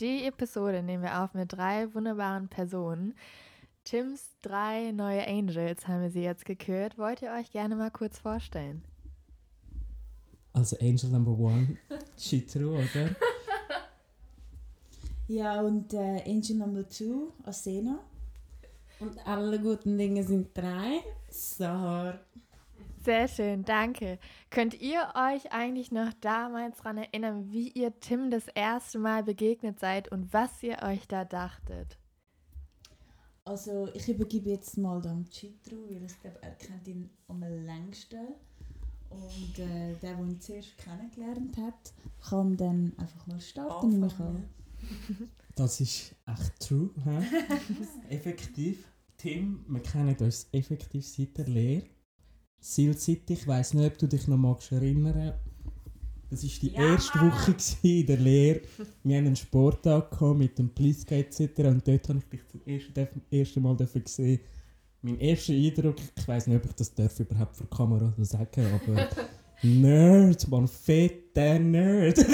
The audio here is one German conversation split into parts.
Die Episode nehmen wir auf mit drei wunderbaren Personen. Tims drei neue Angels haben wir sie jetzt gekürt. Wollt ihr euch gerne mal kurz vorstellen? Also Angel Number One, Chitru, oder? Ja, und äh, Angel Number Two, Asena. Und alle guten Dinge sind drei. Sahar. Sehr schön, danke. Könnt ihr euch eigentlich noch damals daran erinnern, wie ihr Tim das erste Mal begegnet seid und was ihr euch da dachtet? Also ich übergebe jetzt mal dem Chitru, weil ich glaube, er kennt ihn am längsten. Und äh, der, der ihn zuerst kennengelernt hat, kann dann einfach mal starten, nehme ich an. Das ist echt true. He? effektiv. Tim, wir kennen uns effektiv seit der Lehre. Silzeit, ich weiss nicht, ob du dich noch magst erinnern Das war die Ja. erste Woche in der Lehre. Wir haben einen Sporttag mit dem Blitzkrieg etc. Und dort habe ich dich zum ersten, ersten Mal gesehen. Mein erster Eindruck, ich weiss nicht, ob ich das darf überhaupt vor der Kamera so sagen, aber Nerd, man, fetter Nerd.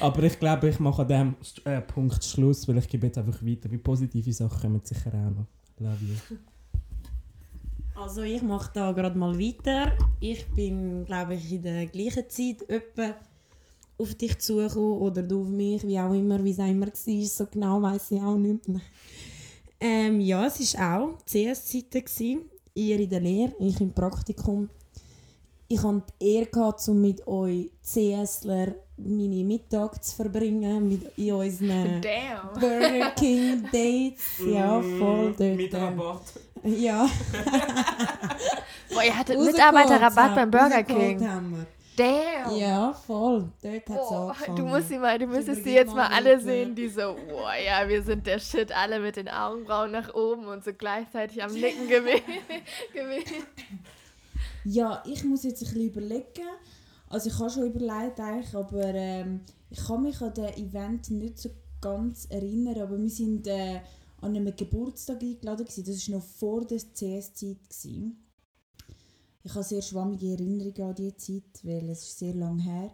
aber ich glaube, ich mache an diesem äh, Punkt Schluss, weil ich gebe jetzt einfach weiter. Bei positive Sachen kommen sicher auch noch. Love you. Also ich mache da gerade mal weiter. Ich bin, glaube ich, in der gleichen Zeit etwa auf dich zugekommen oder du auf mich, wie auch immer, wie es auch immer war. So genau weiß ich auch nicht mehr. Ähm, ja, es war auch CS-Zeiten. Ihr in der Lehre, ich im Praktikum. Ich hatte die Ehre, gehabt, um mit euch CSler meine Mittag zu verbringen, mit in unseren Damn! Burger King Dates. Ja, voll dort. Mit äh, Rabatt. Ja. Boah, ihr hattet Mitarbeiterrabatt beim Burger King. Damn! Ja, voll. Dort hat es Boah, angefangen. du musst sie mal, du müsstest sie jetzt mal alle mit, sehen, die so, boah, ja, wir sind der Shit, alle mit den Augenbrauen nach oben und so gleichzeitig am Nicken gewesen. gewesen. Ja, ich muss jetzt ein bisschen überlegen. Also ich habe schon überlegt, eigentlich, aber ähm, ich kann mich an das Event nicht so ganz erinnern. Aber wir sind äh, an einem Geburtstag eingeladen. Gewesen. Das war noch vor der CS-Zeit. Ich habe sehr schwammige Erinnerungen an diese Zeit, weil es ist sehr lange her.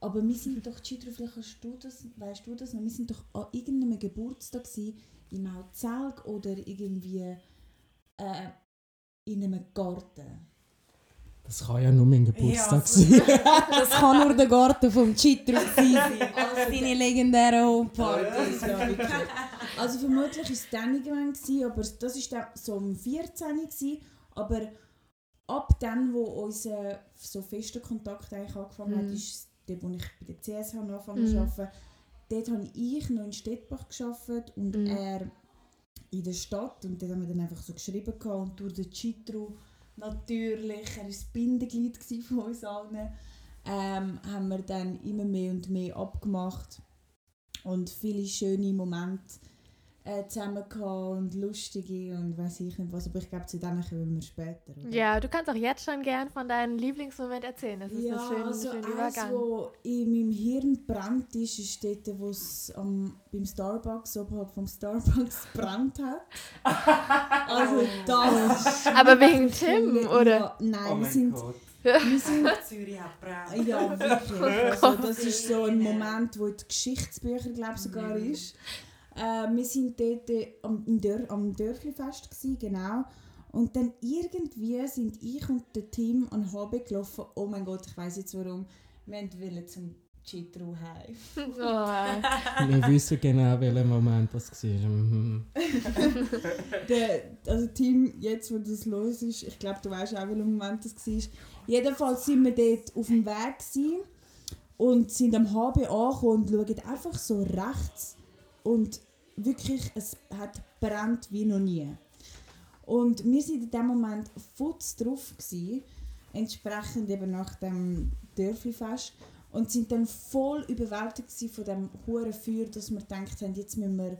Aber wir sind doch, Chitra, vielleicht hast du das, weißt du das wir sind doch an irgendeinem Geburtstag gewesen, im Zelg oder irgendwie äh, in einem Garten. Das kann ja nur mein Geburtstag Ja, sein. Das kann nur der Garten vom Chitru sein. Seine legendären Homepartys. Ja, wirklich. Also vermutlich war es dann irgendwann, gewesen, aber das war dann so um 14 gewesen, aber ab dann, wo unser so fester Kontakt eigentlich angefangen hat, Mhm. ist dort, wo ich bei der CSH angefangen Mhm. zu arbeiten. Dort habe ich noch in Stettbach gearbeitet und Mhm. er in der Stadt und dort haben wir dann einfach so geschrieben gehabt und durch den Chitru natürlich, er war das Bindeglied von uns allen, ähm, haben wir dann immer mehr und mehr abgemacht. Und viele schöne Momente äh, zusammen gehabt und lustige und weiß ich nicht was, aber ich glaube zu denen kommen wir später. oder? Ja, du kannst auch jetzt schon gern von deinem Lieblingsmoment erzählen. Das ist ja, ein schöner, also schöner eins, Übergang. wo in meinem Hirn brennt ist, ist dort, wo es am, beim Starbucks, oberhalb vom Starbucks brennt hat. Also das ist Aber wegen Tim, oder? Ja, nein, Oh wir sind, Gott. wir sind Zürich hat brennt. Ja, wirklich. Also, das ist so ein Moment, wo in den Geschichtsbüchern glaub, sogar ist. Äh, wir sind dort äh, am, im Dör am Dörflifest, gewesen, genau. Und dann irgendwie sind ich und der Team an HB gelaufen. Oh mein Gott, ich weiß jetzt warum. Wir wollten zum Chitru heim. Oh, Wir wissen genau, welcher Moment das war. Mhm. Der, also Team, jetzt wo das los ist, ich glaube, du weißt auch, welcher Moment das war. Jedenfalls sind wir dort auf dem Weg gewesen und sind am HB angekommen und schauen einfach so rechts und wirklich, es hat brennt wie noch nie. Und wir sind in dem Moment futz drauf gewesen, entsprechend eben nach dem Dörflifest und sind dann voll überwältigt von dem hohen Feuer, dass wir gedacht haben, jetzt müssen wir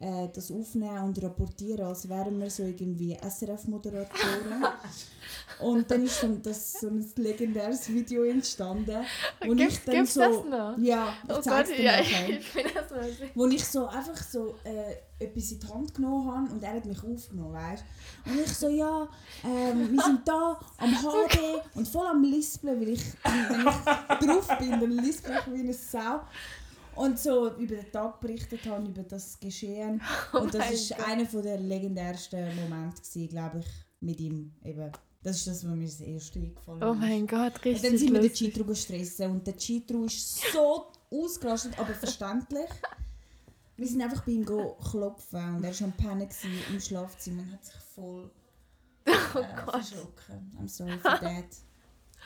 äh, das aufnehmen und rapportieren, als wären wir so irgendwie SRF-Moderatoren. und dann ist so, das, so ein legendäres Video entstanden. Wo Gibt, ich dann so, das noch? Ja, ich Oh zeig's Gott, dir ja, ich finde das mal Wo ich so einfach so äh, etwas in die Hand genommen habe und er hat mich aufgenommen, weißt Und ich so, ja, ähm, wir sind da am HD und voll am Lispeln, weil ich, wenn ich drauf bin, dann lispel ich wie eine Sau. Und so über den Tag berichtet habe, über das Geschehen. Und das Oh ist Gott. einer der legendärsten Momente, glaube ich, mit ihm. Eben. Das ist das, was mir das erste eingefallen Oh ist. mein Gott, Und richtig dann sind wir den. Chitru gestressen und der Chitru ist so ausgerastet, aber verständlich. Wir sind einfach bei ihm go klopfen und er war am Pennen im Schlafzimmer und hat sich voll äh, Oh Gott. verschrocken. I'm sorry for that.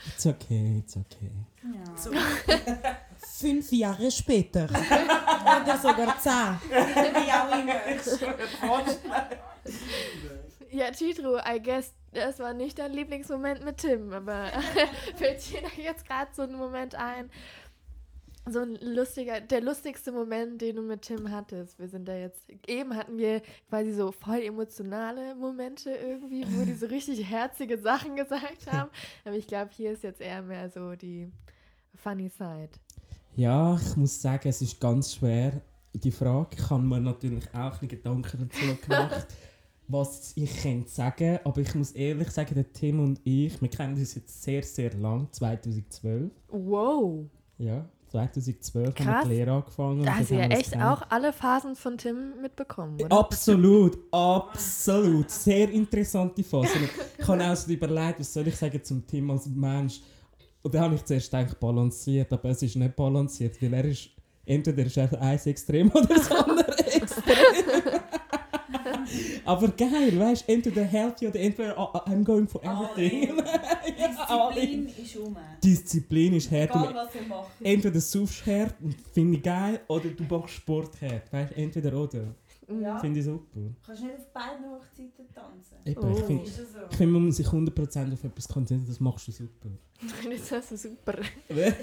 It's okay, it's okay. Ja. Fünf Jahre später. Oder sogar zehn. Wie auch immer. Ja, Chitru, I guess, das war nicht dein Lieblingsmoment mit Tim, aber fällt dir jetzt gerade so ein Moment ein? So ein lustiger, der lustigste Moment, den du mit Tim hattest. Wir sind da jetzt, eben hatten wir quasi so voll emotionale Momente irgendwie, wo die so richtig herzige Sachen gesagt haben. Aber ich glaube, hier ist jetzt eher mehr so die funny side. Ja, ich muss sagen, es ist ganz schwer. Die Frage ich habe mir natürlich auch ein Gedanken dazu gemacht, was ich könnte sagen aber ich muss ehrlich sagen, der Tim und ich, wir kennen uns jetzt sehr, sehr lang, 2012. Wow. Ja, 2012 haben Krass. wir die Lehre angefangen. Da hast du ja haben echt kennengelernt. auch alle Phasen von Tim mitbekommen, oder? Absolut, absolut. Sehr interessante Phase. Und Ich habe auch so überlegt, was soll ich sagen zum Tim als Mensch. Und dann habe ich zuerst gedacht, balanciert, aber es ist nicht balanciert, weil er ist, entweder ist er eins extrem oder das andere extrem. aber geil, weißt du, entweder healthy oder entweder oh, I'm going for everything. Disziplin ist um. Disziplin ist hart. Egal was er macht. entweder du hart und finde ich geil, oder du machst Sport hart. Weißt du, entweder oder. Ja. Finde ich super. Kannst du nicht auf beiden Hochzeiten tanzen? Eben, ich Oh. finde, Ist das so? Ich finde, man muss sich 100% auf etwas konzentrieren, das machst du super. Das ist so super.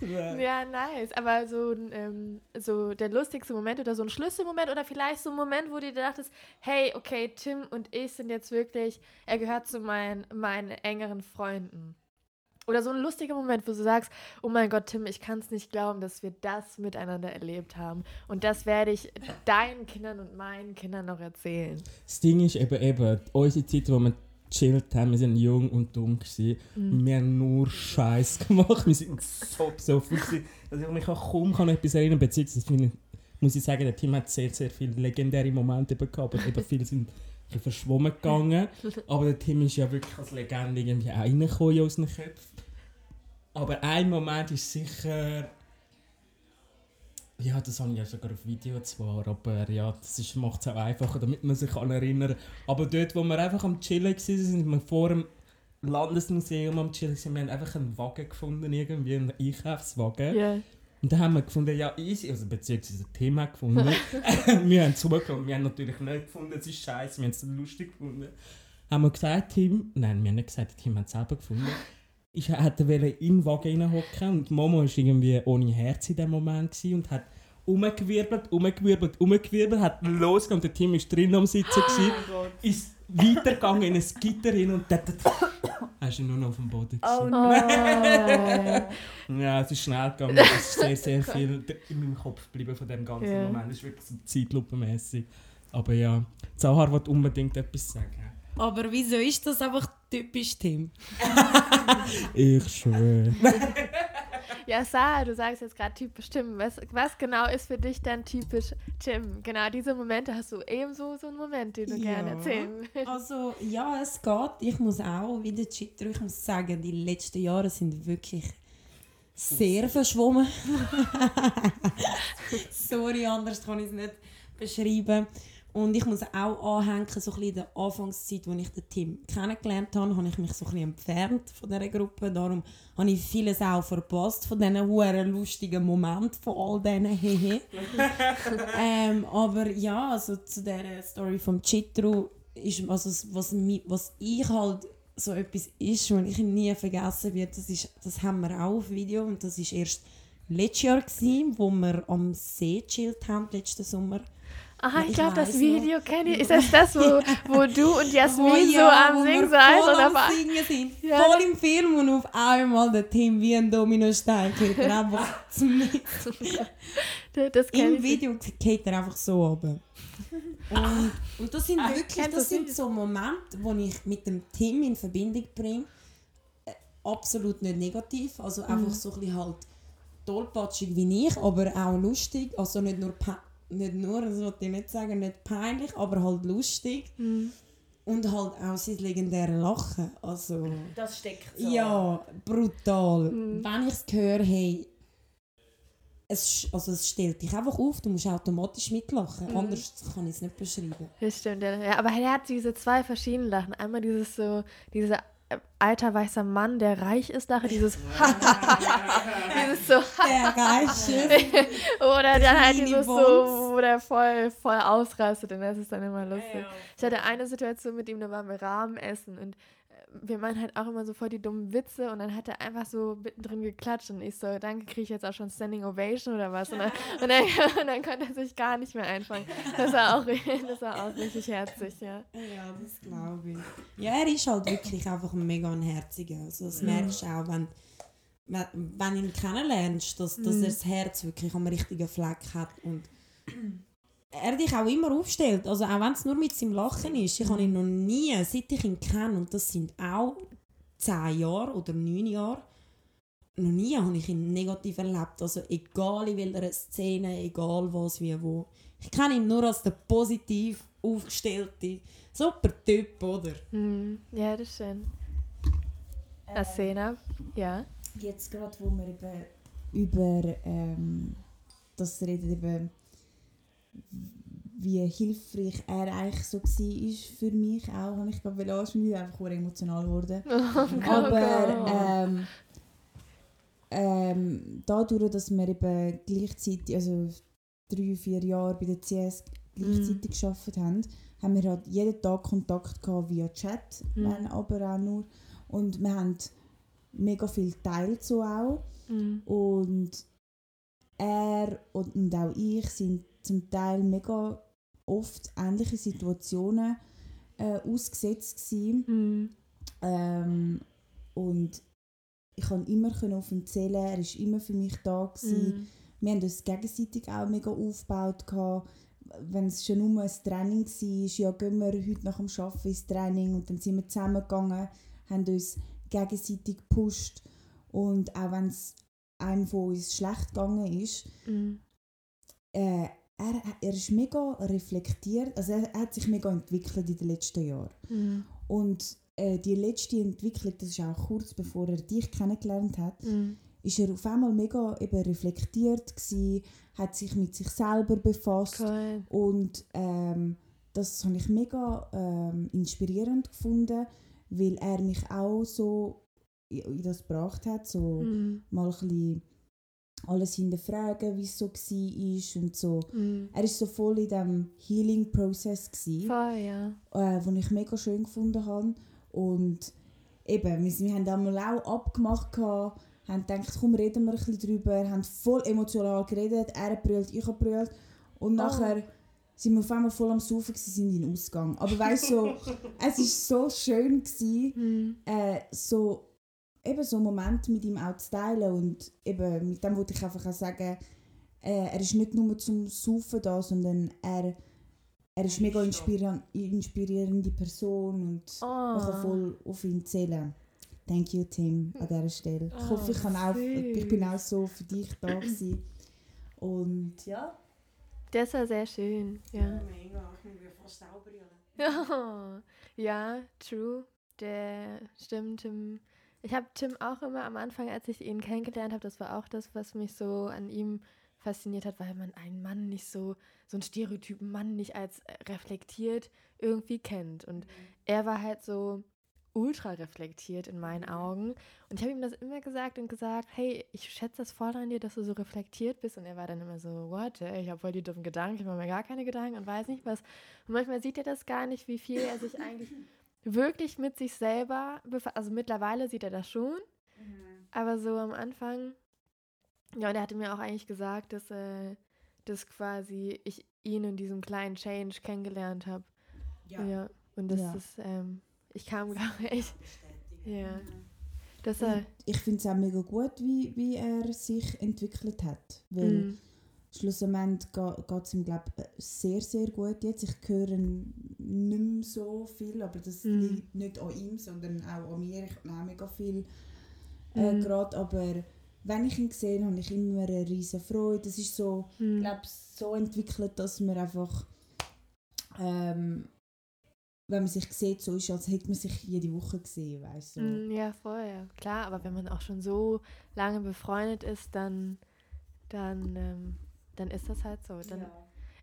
Ja, nice. Aber so, ähm, so der lustigste Moment oder so ein Schlüsselmoment oder vielleicht so ein Moment, wo du dir dachtest, hey, okay, Tim und ich sind jetzt wirklich, er gehört zu meinen, meinen engeren Freunden. Oder so ein lustiger Moment, wo du sagst, oh mein Gott, Tim, ich kann es nicht glauben, dass wir das miteinander erlebt haben. Und das werde ich deinen Kindern und meinen Kindern noch erzählen. Das Ding ist eben, eben unsere Zeit, wo wir gechillt haben, wir sind jung und dumm gewesen. Mhm. Wir haben nur Scheiß gemacht. Wir sind so besoffen gewesen, dass ich mich auch kaum an etwas erinnern kann. Beziehungsweise finde ich, muss ich sagen, der Team hat sehr, sehr viele legendäre Momente bekommen, aber eben viele sind ein verschwommen gegangen. Aber der Tim ist ja wirklich als Legende irgendwie auch reingekommen in unseren Köpfen. Aber ein Moment ist sicher... Ja, das habe ich ja sogar auf Video zwar, aber ja, das macht es auch einfacher, damit man sich kann erinnern. Aber dort, wo wir einfach am Chillen waren, sind wir vor dem Landesmuseum am Chillen, wir haben einfach einen Wagen gefunden, irgendwie einen Einkaufswagen. Ja. Und dann haben wir gefunden, ja easy, also beziehungsweise das Thema gefunden. wir haben zugehört, wir haben natürlich nicht gefunden, es ist scheiße, wir haben es lustig gefunden. Haben wir gesagt, Tim, nein, wir haben nicht gesagt, Tim hat es selber gefunden. Ich hätte in den Wagen reinhocken. Und Mama war irgendwie ohne Herz in dem Moment und hat umgewirbelt, umgewirbelt, umgewirbelt, hat losgegangen. Und der Tim war drin am Sitzen, gewesen, ist weitergegangen in ein Gitter hin und dort hast du ihn nur noch auf dem Boden gesehen. Oh. Ja, es ist schnell gegangen. Es ist sehr, sehr viel in meinem Kopf geblieben von dem ganzen Ja. Moment. Es ist wirklich so zeitlupenmässig. Aber ja, Zahar wollte unbedingt etwas sagen. Aber wieso ist das einfach typisch Tim? Ich schwöre. Ja, Sarah, du sagst jetzt gerade typisch Tim. Was, was genau ist für dich denn typisch Tim? Genau, diese Momente hast du ebenso so einen Moment, den du Ja. gerne erzählen willst. Also ja, es geht. Ich muss auch wieder Chitter, ich muss sagen, die letzten Jahre sind wirklich sehr verschwommen. Sorry, anders kann ich es nicht beschreiben. Und ich muss auch anhängen, so ein bisschen in der Anfangszeit, als ich den Tim kennengelernt habe, habe ich mich so ein bisschen entfernt von dieser Gruppe. Darum habe ich vieles auch verpasst von diesen huere lustigen Momenten, von all diesen Hehe. ähm, aber ja, also zu dieser Story vom Chitru ist, also was, was ich halt so etwas ist, was ich nie vergessen wird, das, ist, das haben wir auch auf Video und das ist erst letztes Jahr, gewesen, wo wir am See chillt haben, letzten Sommer. Aha, ich ich glaube, das Video kenne ich. Ist das das, wo, wo du und Jasmin Oh so ja, am wo Singen seid? voll am Singen sind. Ja. Voll im Film und auf einmal der Tim wie ein Dominostein geht er einfach zum das Im. Video geht er einfach so runter. Und, und das sind Ah, ich wirklich das sind so Momente, die ich mit dem Tim in Verbindung bringe. Äh, Absolut nicht negativ, also Mhm. einfach so ein bisschen halt tollpatschig wie ich, aber auch lustig. Also nicht nur, nicht nur, das wollte ich nicht sagen, nicht peinlich, aber halt lustig. Mhm. Und halt auch sein legendäres Lachen. Also, Das steckt ja, brutal. Mhm. Wenn ich es höre, hey, es, also es stellt dich einfach auf, du musst automatisch mitlachen. Mhm. Anders kann ich es nicht beschreiben. Das stimmt, ja. ja. Aber er hat diese zwei verschiedenen Lachen. Einmal dieses so, dieser äh, alter weißer Mann, der reich ist, Lache, dieses dieses so Der Geist. oder dann halt dieses so, wo der voll, voll ausrastet und das ist dann immer lustig. Ich hatte eine Situation mit ihm, da waren wir Rahmen essen und wir meinen halt auch immer so voll die dummen Witze und dann hat er einfach so mittendrin geklatscht und ich so, danke, kriege ich jetzt auch schon Standing Ovation oder was? Und dann, und dann, und dann konnte er sich gar nicht mehr einfangen. Das war auch, das war auch richtig herzig, ja. Ja, das glaube ich. Ja, er ist halt wirklich einfach ein mega ein Herziger. Also das merkst du auch, wenn, wenn, wenn du ihn kennenlernst, dass, dass er das Herz wirklich am richtigen Fleck hat und er dich auch immer aufstellt. Also auch wenn es nur mit seinem Lachen ist. Ich habe ihn noch nie, seit ich ihn kenne, und das sind auch zehn Jahre oder neun Jahre, noch nie habe ich ihn negativ erlebt. Also egal in welcher Szene, egal was, wie, wo. Ich kenne ihn nur als der positiv aufgestellte, super Typ, oder? Hm, ja, das ist schön. Eine Szene, ja. Jetzt gerade, wo wir eben über ähm, das reden, eben, wie hilfreich er eigentlich so war für mich auch. Und ich glaube, weil ich bin einfach emotional geworden. Aber ähm, ähm, dadurch, dass wir eben gleichzeitig, also drei, vier Jahre bei der CS gleichzeitig geschafft haben, haben wir halt jeden Tag Kontakt gehabt via Chat, Mhm. wenn aber auch nur. Und wir haben mega viel teilt so auch. Mhm. Und er und, und auch ich sind zum Teil mega oft ähnliche Situationen äh, ausgesetzt gewesen. Mhm. Ähm, und ich konnte immer auf ihn zählen, er war immer für mich da. Gewesen. Mhm. Wir haben uns gegenseitig auch mega aufgebaut. Gehabt. Wenn es schon nur ein Training war, ja, gehen wir heute nach dem Arbeiten ins Training und dann sind wir zusammengegangen, haben uns gegenseitig gepusht und auch wenn es einem von uns schlecht gegangen ist, Mhm. äh, er, er ist mega reflektiert, also er, hat sich mega entwickelt in den letzten Jahren. Mhm. Und äh, die letzte Entwicklung, das ist auch kurz bevor er dich kennengelernt hat, Mhm. ist er auf einmal mega eben reflektiert gsi, hat sich mit sich selber befasst Cool. und ähm, das habe ich mega ähm, inspirierend gefunden, weil er mich auch so in in das gebracht hat, so Mhm. mal ein bisschen alles hinterfragen, wie es so war und so. Mhm. Er ist so voll in diesem Healing-Prozess Voll, ja. äh, den ich mega schön gefunden habe. Und eben, wir, wir haben einmal auch abgemacht, gehabt, haben gedacht, komm, reden wir ein bisschen drüber, haben voll emotional geredet, er brüllt, ich habe brüllt. Und nachher sind wir auf einmal voll am Saufen, gewesen, sind in den Ausgang. Aber weißt du, so, es war so schön, gewesen, Mhm. äh, so, eben so einen Moment mit ihm auch zu teilen. Und eben, mit dem wollte ich einfach auch sagen, äh, er ist nicht nur zum Saufen da, sondern er, er ist mega inspirier inspirierende Person und man kann Oh. voll auf ihn zählen. Thank you, Tim, an dieser Stelle. ich Oh, hoffe, ich, kann auch, ich bin auch so für dich da gewesen. Und ja. Das war sehr schön, ja. Mega, ich bin fast brüllen. Ja, ja, true. Der stimmt. Tim. Ich habe Tim auch immer am Anfang, als ich ihn kennengelernt habe, das war auch das, was mich so an ihm fasziniert hat, weil man einen Mann nicht so, so einen stereotypen Mann nicht als äh, reflektiert irgendwie kennt. Und er war halt so ultra reflektiert in meinen Augen. Und ich habe ihm das immer gesagt und gesagt, hey, ich schätze das voll an dir, dass du so reflektiert bist. Und er war dann immer so, what? ey, Ich habe voll die dummen Gedanken, ich mache mir gar keine Gedanken und weiß nicht was. Und manchmal sieht er das gar nicht, wie viel er sich eigentlich wirklich mit sich selber befasst. Also mittlerweile sieht er das schon, aber so am Anfang Ja, und er hatte mir auch eigentlich gesagt, dass, äh, dass quasi ich ihn in diesem kleinen Change kennengelernt habe. Ja. Und das Ja. ist, ähm, ich kam, glaube ich, ja. Dass Und er, ich finde es auch mega gut, wie, wie er sich entwickelt hat. Weil mm, schlussendlich geht es ihm, glaube ich, sehr, sehr gut jetzt. Ich höre nicht mehr so viel, aber das Mhm. liegt nicht an ihm, sondern auch an mir. Ich habe auch mega viel äh, Mhm. gerade, aber wenn ich ihn sehe, habe ich immer eine riesige Freude. Das ist so, mm, glaube, so entwickelt, dass man einfach, ähm, wenn man sich sieht, so ist, als hätte man sich jede Woche gesehen, weißt du. So. mm, ja, voll, ja. Klar, aber wenn man auch schon so lange befreundet ist, dann, dann, ähm, dann ist das halt so. Dann,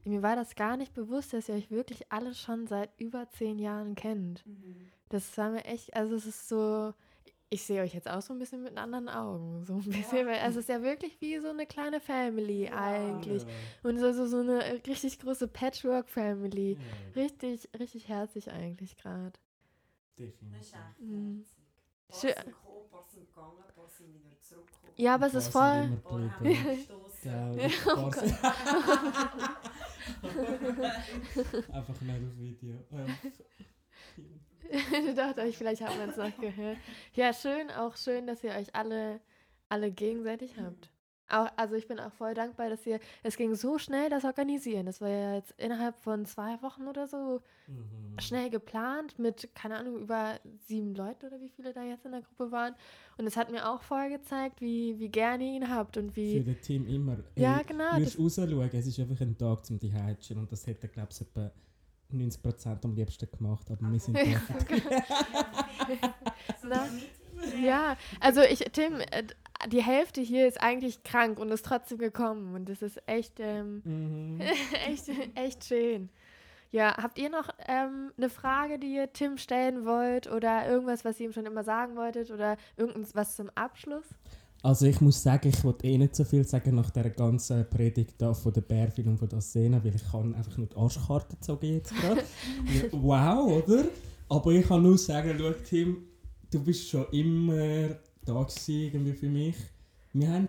Mir war das gar nicht bewusst, dass ihr euch wirklich alle schon seit über zehn Jahren kennt. Das war mir echt, also es ist so, ich sehe euch jetzt auch so ein bisschen mit anderen Augen. So ein bisschen, weil es ist ja wirklich wie so eine kleine Family eigentlich. Und so, so, so eine richtig große Patchwork-Family. Richtig, richtig herzig eigentlich gerade. Definitiv. Mhm. Paar Schön. sind gekommen, paar sind gegangen, paar sind wieder zurückgekommen. Ja, aber es ist voll. Oh Einfach nicht auf Video. Ich dachte euch, vielleicht haben wir es noch gehört. Ja, schön, auch schön, dass ihr euch alle, alle gegenseitig habt. Auch, also ich bin auch voll dankbar, dass ihr, es ging so schnell, das Organisieren. Das war ja jetzt innerhalb von zwei Wochen oder so mhm. schnell geplant mit, keine Ahnung, über sieben Leuten oder wie viele da jetzt in der Gruppe waren. Und es hat mir auch voll gezeigt, wie, wie gerne ihr ihn habt und Für wie... das Team immer. Ja, Ey, genau, Du musst rausschauen, es ist einfach ein Tag zum die Heitschen und das hätte, glaube ich, etwa 90% am liebsten gemacht, aber wir sind da. Na, ja, also ich, Tim, äh, die Hälfte hier ist eigentlich krank und ist trotzdem gekommen und das ist echt, ähm, Mhm. echt, echt schön. Ja, habt ihr noch ähm, eine Frage, die ihr Tim stellen wollt oder irgendwas, was ihr ihm schon immer sagen wolltet oder irgendwas zum Abschluss? Also ich muss sagen, ich wollte eh nicht so viel sagen nach der ganzen Predigt da von der Bärfil und von der Szene, weil ich kann einfach nur die Arschkarte gezogen jetzt gerade. Ja, wow, oder? Aber ich kann nur sagen, schau Tim, du bist schon immer gewesen, irgendwie für mich. Wir haben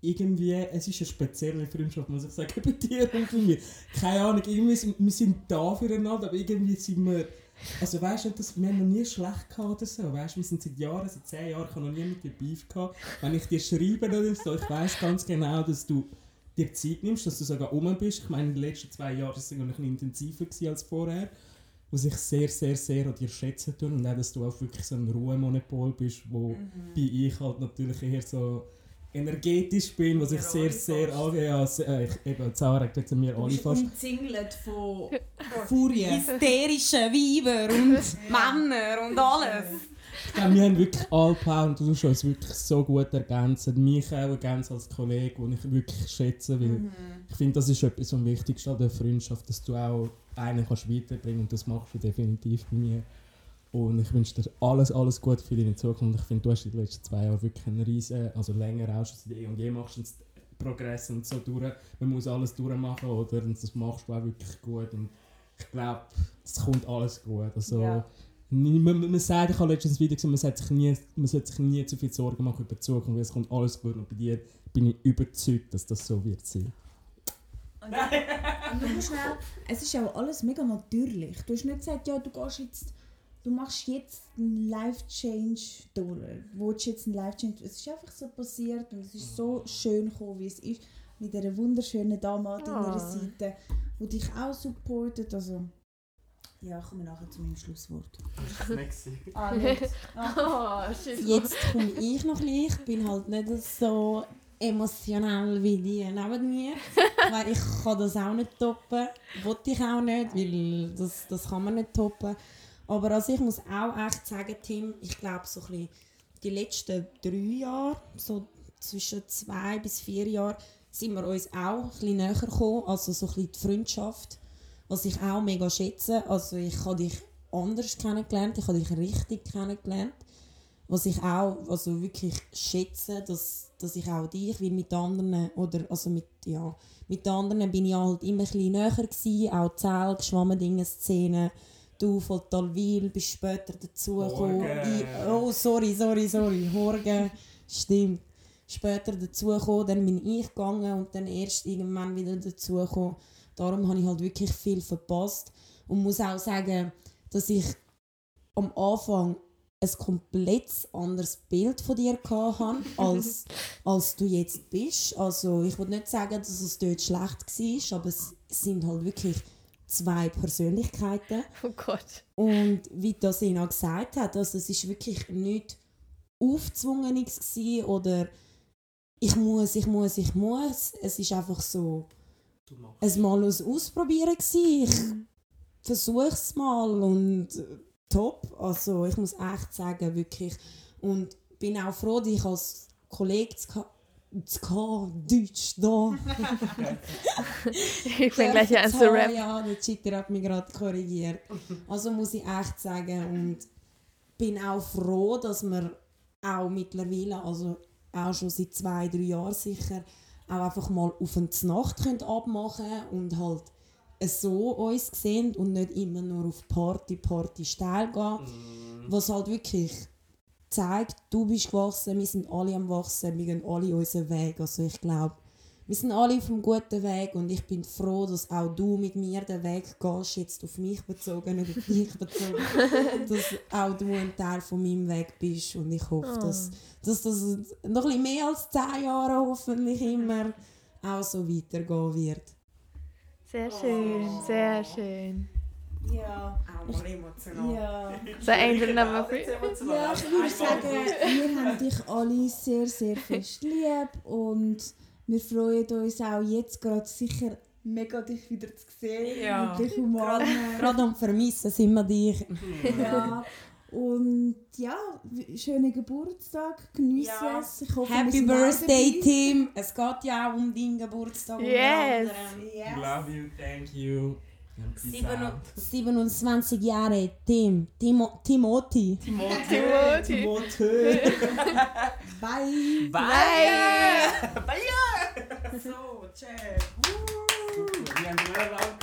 irgendwie, es ist eine spezielle Freundschaft, muss ich sagen, bei dir und bei mir. Keine Ahnung, irgendwie wir sind da füreinander, aber irgendwie sind wir also weißt du, wir haben noch nie schlecht gehabt oder so. Weißt, wir sind seit Jahren, seit zehn Jahren, ich habe noch nie mit dir Beef gehabt. Wenn ich dir schreibe oder so, ich weiß ganz genau, dass du dir Zeit nimmst, dass du sogar um bist. Ich meine, in den letzten zwei Jahren war es eigentlich intensiver als vorher. Was ich sehr, sehr, sehr an dir schätzen tue. Und auch, dass du auch wirklich so ein Ruhemonopol bist, wo bei ich halt natürlich eher so energetisch bin, was ich Wir sehr, sehr angehe. Ja, äh, ich, eben, Zara sagt jetzt mir Du alle fast. umzingelt von Furie. Hysterische Weiber und Männer und alles. Ich glaube, wir haben wirklich alle Power und du uns wirklich so gut ergänzen. Mich auch ergänzen als Kollege, den ich wirklich schätze, weil Mhm. ich finde, das ist etwas am Wichtigsten an der Freundschaft, dass du auch einen kannst weiterbringen und das machst du definitiv bei mir. Und ich wünsche dir alles, alles Gute für deine Zukunft. Ich finde, du hast in den letzten zwei Jahren wirklich einen riesen, also länger auch schon seit eh und je machst du jetzt Progress und so durch. Man muss alles durchmachen, oder? Und das machst du auch wirklich gut. Und ich glaube, es kommt alles gut. Also, Ja. Man, man sagt, ich habe letztens Video gesehen, man sollte sich nie, man sollte sich nie zu viel Sorgen machen über die Zukunft, weil es kommt alles gut. Und bei dir bin ich überzeugt, dass das so wird sein. Und nur schnell, es ist auch alles mega natürlich. Du hast nicht gesagt, ja, du gehst jetzt, du machst jetzt einen Life-Change durch. Du jetzt einen Life-Change. Es ist einfach so passiert und es ist so schön gekommen, wie es ist. Mit einer wunderschönen Dame an deiner Ah. Seite, die dich auch supportet. Also, ja, ich komme nachher zu meinem Schlusswort. Ah, nicht. Ah. Oh, shit. Jetzt komme ich noch gleich. Ich bin halt nicht so emotional wie die neben mir. weil ich kann das auch nicht toppen. Wollte ich auch nicht, weil das, das kann man nicht toppen. Aber also ich muss auch echt sagen, Tim, ich glaube so ein bisschen die letzten drei Jahre, so zwischen zwei bis vier Jahren, sind wir uns auch ein bisschen näher gekommen. Also so ein bisschen die Freundschaft, was ich auch mega schätze. Also ich habe dich anders kennengelernt, ich habe dich richtig kennengelernt. Was ich auch also wirklich schätze, dass, dass ich auch dich, weil mit anderen, oder also mit, ja, mit anderen bin ich halt immer ein bisschen näher gewesen, auch Zell, Schwammendingen, Szenen. Du von Talwil bist später dazugekommen. Oh, sorry, sorry, sorry. Horgen. Stimmt. später dazugekommen, dann bin ich gegangen und dann erst irgendwann wieder dazugekommen. Darum habe ich halt wirklich viel verpasst und muss auch sagen, dass ich am Anfang ein komplett anderes Bild von dir hatte, als, als du jetzt bist. Also ich will nicht sagen, dass es dort schlecht war, aber es sind halt wirklich zwei Persönlichkeiten. Oh Gott. Und wie das Ina gesagt hat, also es ist wirklich nicht aufzwungenes oder ich muss, ich muss, ich muss. Es ist einfach so Es mal aus Ausprobieren gewesen. Ich versuche es mal und äh, top. Also ich muss echt sagen, wirklich. Und bin auch froh, dass ich als Kollege zu, Deutsch da Ich bin gleich an zu rappen. Ja, der Chitter hat mich gerade korrigiert. Also muss ich echt sagen und bin auch froh, dass wir auch mittlerweile, also auch schon seit zwei, drei Jahren sicher, auch einfach mal auf eine Nacht können abmachen und halt so uns sehen und nicht immer nur auf Party, Party, steil gehen. Was halt wirklich zeigt, du bist gewachsen, wir sind alle am wachsen, wir gehen alle unseren Weg. Also ich glaube, wir sind alle auf einem guten Weg und ich bin froh, dass auch du mit mir den Weg gehst, jetzt auf mich bezogen, nicht auf dich bezogen, dass auch du ein Teil von meinem Weg bist und ich hoffe, dass, dass das noch ein bisschen mehr als zehn Jahre hoffentlich immer auch so weitergehen wird. Sehr schön, sehr schön. Ja. Auch mal emotional. Ja. So Angel Number Three. Ja, ich würde sagen, wir haben dich alle sehr, sehr fest lieb und wir freuen uns auch jetzt gerade sicher mega dich wieder zu sehen Ja. und dich umarmen. Gerade am Vermissen sind wir dich. Ja. Und ja, schönen Geburtstag, genieße Ja. es. Ich hoffe, Happy Birthday. Tim! Es geht ja auch um deinen Geburtstag. Yes. Yes. Love you, thank you. And peace Sieben- out. 27 Jahre, Tim. Timo, Timothy. Timothy. Bye. Bye. So, check. Wir haben den Urlaub